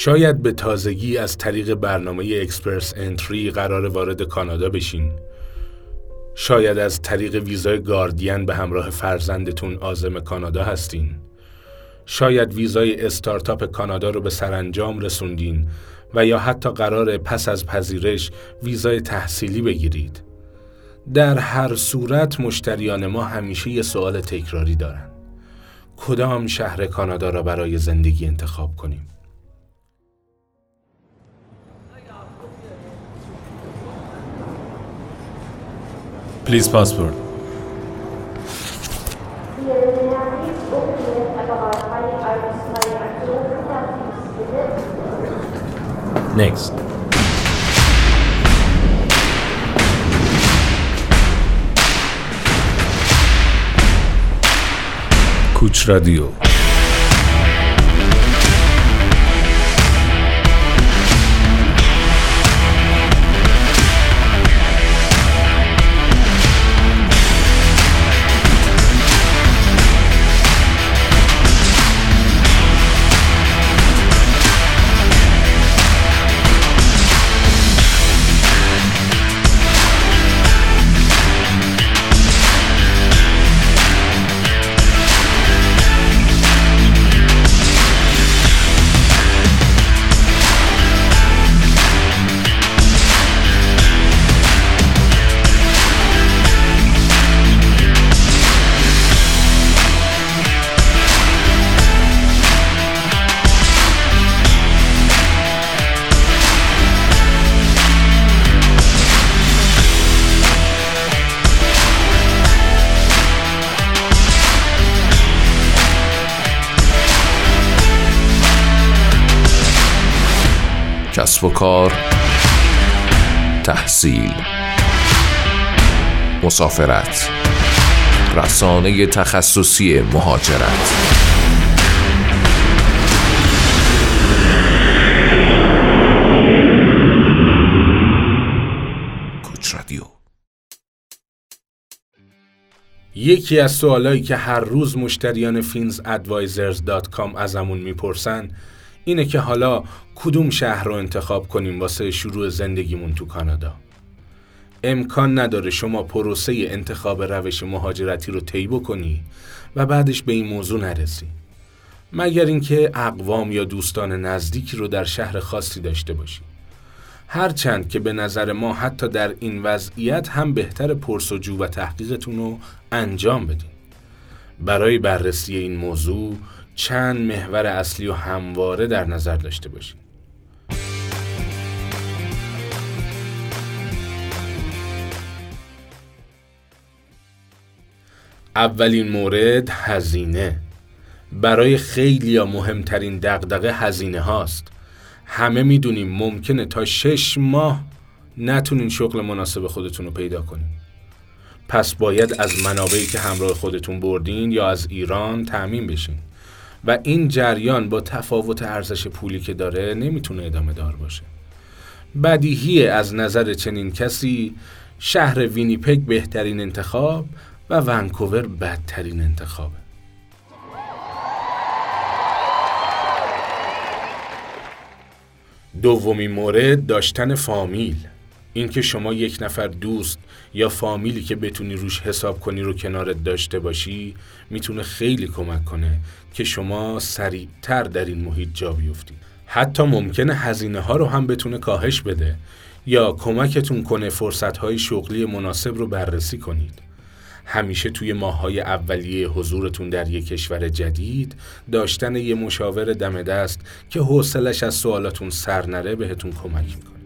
شاید به تازگی از طریق برنامه اکسپرس انتری قرار وارد کانادا بشین. شاید از طریق ویزای گاردین به همراه فرزندتون آزم کانادا هستین. شاید ویزای استارتاپ کانادا رو به سرانجام رسوندین و یا حتی قرار پس از پذیرش ویزای تحصیلی بگیرید. در هر صورت مشتریان ما همیشه یه سوال تکراری دارن. کدام شهر کانادا را برای زندگی انتخاب کنیم؟ Please passport. Next. کوچ رادیو کسب و کار تحصیل مسافرت رسانه تخصصی مهاجرت. کوچ رادیو. یکی از سوالایی که هر روز مشتریان finsadvisors.com ازمون می‌پرسن اینه که حالا کدوم شهر رو انتخاب کنیم واسه شروع زندگیمون تو کانادا. امکان نداره شما پروسه انتخاب روش مهاجرتی رو طی بکنی و بعدش به این موضوع نرسی. مگر اینکه اقوام یا دوستان نزدیکی رو در شهر خاصی داشته باشی. هرچند که به نظر ما حتی در این وضعیت هم بهتر پرسجو و تحقیقتون رو انجام بدین. برای بررسی این موضوع چند محور اصلی و همواره در نظر داشته باشید. اولین مورد هزینه. برای خیلی یا مهمترین دقدقه هزینه هاست. همه می‌دونیم ممکنه تا شش ماه نتونین شغل مناسب خودتون رو پیدا کنین. پس باید از منابعی که همراه خودتون بردین یا از ایران تعمین بشین. و این جریان با تفاوت ارزش پولی که داره نمی‌تونه ادامه دار باشه. بدیهی از نظر چنین کسی شهر وینیپگ بهترین انتخاب و ونکوور بدترین انتخابه. دومین مورد داشتن فامیل. اینکه شما یک نفر دوست یا فامیلی که بتونی روش حساب کنی رو کنارت داشته باشی می‌تونه خیلی کمک کنه که شما سریعتر در این محیط جا بیفتید حتی ممکنه هزینه ها رو هم بتونه کاهش بده یا کمکتون کنه فرصت های شغلی مناسب رو بررسی کنید. همیشه توی ماهای اولیه حضورتون در یک کشور جدید داشتن یه مشاور دم دست که حوصلش از سوالاتون سر نره بهتون کمک می‌کنه.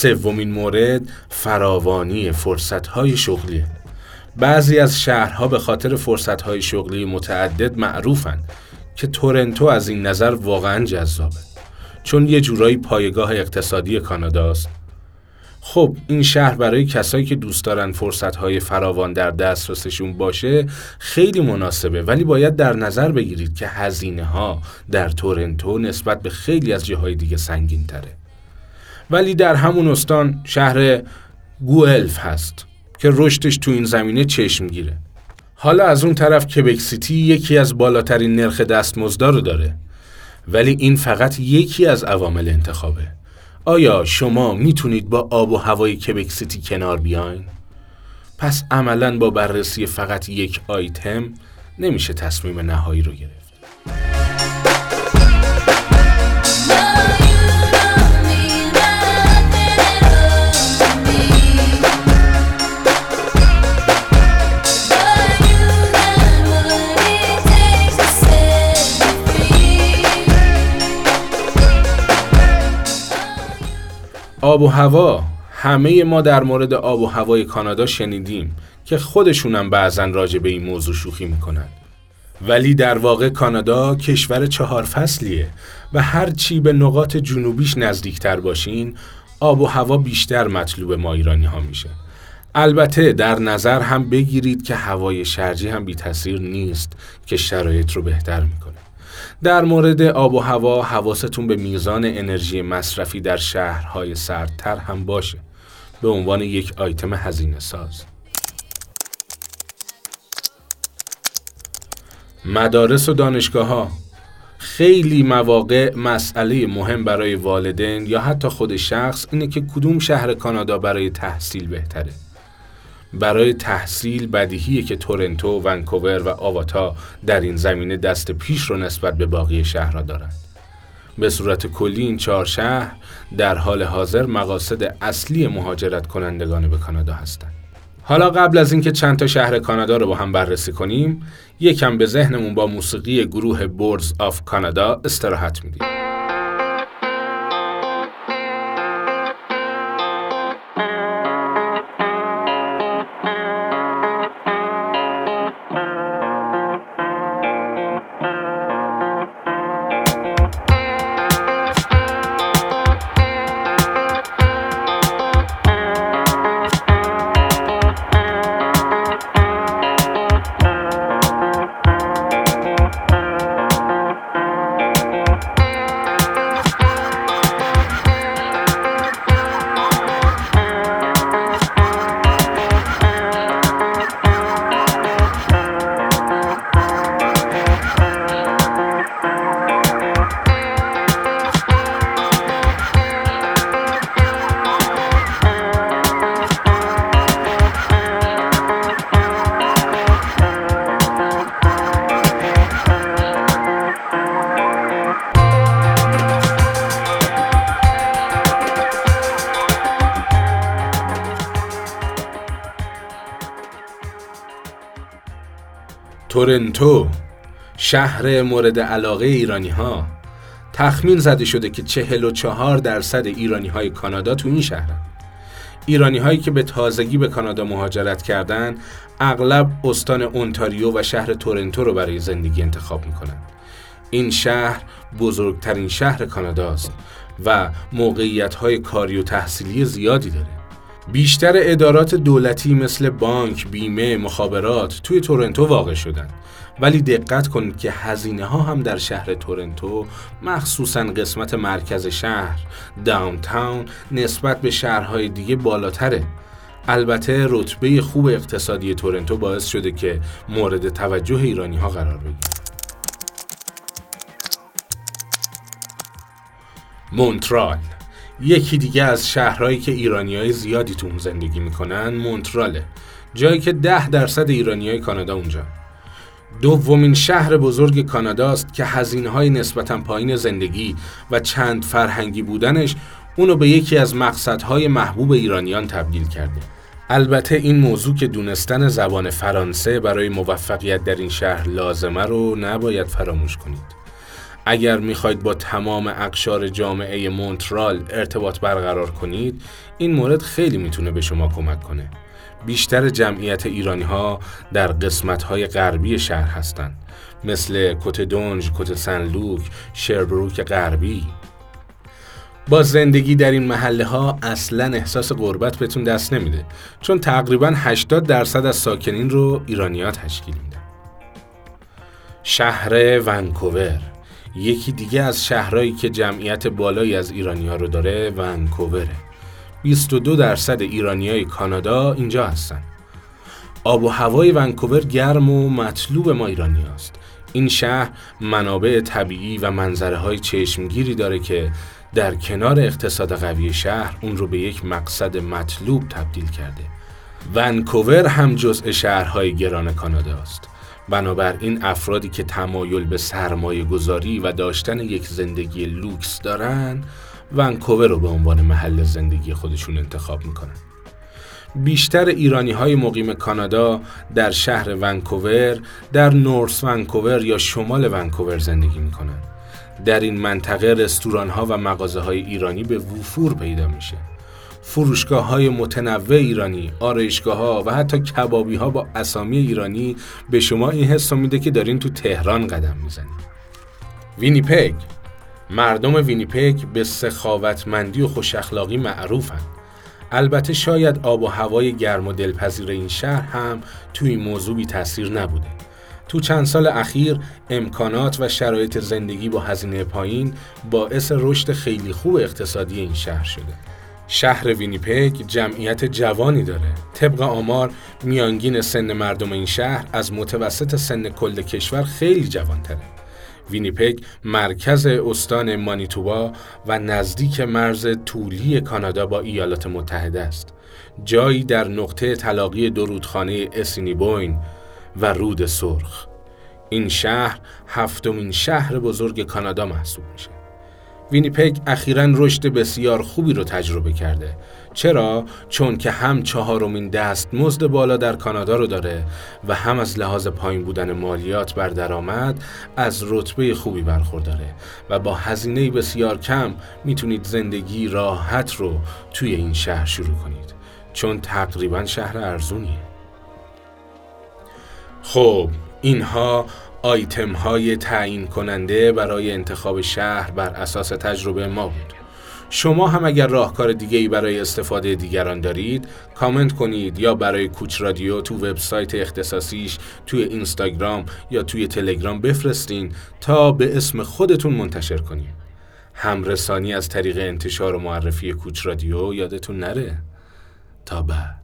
سومین مورد فراوانی فرصتهای شغلی. بعضی از شهرها به خاطر فرصتهای شغلی متعدد معروفن که تورنتو از این نظر واقعا جذابه چون یه جورایی پایگاه اقتصادی کاناداست. خب این شهر برای کسایی که دوست دارن فرصتهای فراوان در دسترسشون باشه خیلی مناسبه ولی باید در نظر بگیرید که هزینه ها در تورنتو نسبت به خیلی از جاهای دیگه سنگین تره ولی در همون استان شهر گوئلف هست که رشدش تو این زمینه چشم گیره. حالا از اون طرف کبک سیتی یکی از بالاترین نرخ دستمزدا رو داره ولی این فقط یکی از عوامل انتخابه آیا شما می‌تونید با آب و هوای کبک سیتی کنار بیاین؟ پس عملا با بررسی فقط یک آیتم نمیشه تصمیم نهایی رو گرفت آب و هوا همه ما در مورد آب و هوای کانادا شنیدیم که خودشونم بعضا راجع به این موضوع شوخی می‌کنن ولی در واقع کانادا کشور چهار فصلیه و هر چی به نقاط جنوبیش نزدیکتر باشین آب و هوا بیشتر مطلوب ما ایرانی ها میشه. البته در نظر هم بگیرید که هوای شرجی هم بی تاثیر نیست که شرایط رو بهتر می‌کنه. در مورد آب و هوا حواستون به میزان انرژی مصرفی در شهرهای سردتر هم باشه. به عنوان یک آیتم هزینه ساز. مدارس و دانشگاه ها خیلی مواقع مسئله مهم برای والدین یا حتی خود شخص اینه که کدوم شهر کانادا برای تحصیل بهتره. برای تحصیل بدیهیه که تورنتو، ونکوور و آواتا در این زمینه دست پیش رو نسبت به باقی شهرها دارند. به صورت کلی این چهار شهر در حال حاضر مقاصد اصلی مهاجرت کنندگان به کانادا هستند. حالا قبل از اینکه چند تا شهر کانادا رو با هم بررسی کنیم، یکم به ذهنمون با موسیقی گروه بوردز آف کانادا استراحت میدیم. تورنتو شهر مورد علاقه ایرانی ها تخمین زده شده که 44 درصد ایرانی های کانادا تو این شهرن ایرانی هایی که به تازگی به کانادا مهاجرت کردن اغلب استان اونتاریو و شهر تورنتو رو برای زندگی انتخاب می‌کنن این شهر بزرگترین شهر کاناداست و موقعیت های کاری و تحصیلی زیادی داره. بیشتر ادارات دولتی مثل بانک، بیمه، مخابرات توی تورنتو واقع شدن. ولی دقت کنید که هزینه ها هم در شهر تورنتو مخصوصا قسمت مرکز شهر داونتاون نسبت به شهرهای دیگه بالاتره. البته رتبه خوب اقتصادی تورنتو باعث شده که مورد توجه ایرانی ها قرار بگیره. مونترال یکی دیگه از شهرهایی که ایرانی های زیادی تو اون زندگی می‌کنن مونتراله. جایی که ده درصد ایرانی های کانادا اونجا. دومین شهر بزرگ کاناداست که هزینه های نسبتا پایین زندگی و چند فرهنگی بودنش اونو به یکی از مقصدهای محبوب ایرانیان تبدیل کرده. البته این موضوع که دونستن زبان فرانسه برای موفقیت در این شهر لازمه رو نباید فراموش کنید. اگر می‌خواید با تمام اقشار جامعه مونترال ارتباط برقرار کنید این مورد خیلی می‌تونه به شما کمک کنه. بیشتر جمعیت ایرانی ها در قسمت های غربی شهر هستند. مثل کت دونج، کت سنلوک، شربروک غربی. با زندگی در این محله ها اصلا احساس غربت بهتون دست نمیده چون تقریبا 80 درصد از ساکنین رو ایرانیا تشکیل میدن. شهر ونکوور. یکی دیگه از شهرهایی که جمعیت بالایی از ایرانی ها رو داره ونکووره 22 درصد ایرانی های کانادا اینجا هستن آب و هوای ونکوور گرم و مطلوب ما ایرانی است. این شهر منابع طبیعی و منظره های چشمگیری داره که در کنار اقتصاد قوی شهر اون رو به یک مقصد مطلوب تبدیل کرده. ونکوور هم جزء شهرهای گران کانادا است. بنابراین افرادی که تمایل به سرمایه گذاری و داشتن یک زندگی لوکس دارن ونکوور رو به عنوان محل زندگی خودشون انتخاب می‌کنن. بیشتر ایرانی های مقیم کانادا در شهر ونکوور در نورس ونکوور یا شمال ونکوور زندگی می‌کنن. در این منطقه رستوران ها و مغازه های ایرانی به وفور پیدا میشه. فروشگاه های متنوع ایرانی، آرایشگاه ها و حتی کبابی ها با اسامی ایرانی به شما این حس میده که دارین تو تهران قدم می‌زنید. وینیپگ مردم وینیپگ به سخاوتمندی و خوش اخلاقی معروفن. البته شاید آب و هوای گرم و دلپذیر این شهر هم توی این موضوع بی تاثیر نبوده. تو چند سال اخیر امکانات و شرایط زندگی با هزینه پایین باعث رشد خیلی خوب اقتصادی این شهر شده. شهر وینیپگ جمعیت جوانی داره. طبق آمار میانگین سن مردم این شهر از متوسط سن کل کشور خیلی جوانتره. وینیپگ مرکز استان مانیتوبا و نزدیک مرز طولی کانادا با ایالات متحده است. جایی در نقطه تلاقی دو رودخانه اسینیبوین و رود سرخ. این شهر هفتمین شهر بزرگ کانادا محسوب میشه. وینیپگ اخیرا رشد بسیار خوبی رو تجربه کرده. چرا؟ چون که هم چهارمین دستمزد بالا در کانادا رو داره و هم از لحاظ پایین بودن مالیات بر درآمد از رتبه خوبی برخورداره و با هزینه بسیار کم می‌تونید زندگی راحت رو توی این شهر شروع کنید. چون تقریبا شهر ارزونیه. خب اینها آیتم های تعیین کننده برای انتخاب شهر بر اساس تجربه ما بود. شما هم اگر راهکار دیگه ای برای استفاده دیگران دارید کامنت کنید یا برای کوچ رادیو تو وبسایت اختصاصیش توی اینستاگرام یا توی تلگرام بفرستین تا به اسم خودتون منتشر کنیم. همرسانی از طریق انتشار و معرفی کوچ رادیو یادتون نره. تا بعد.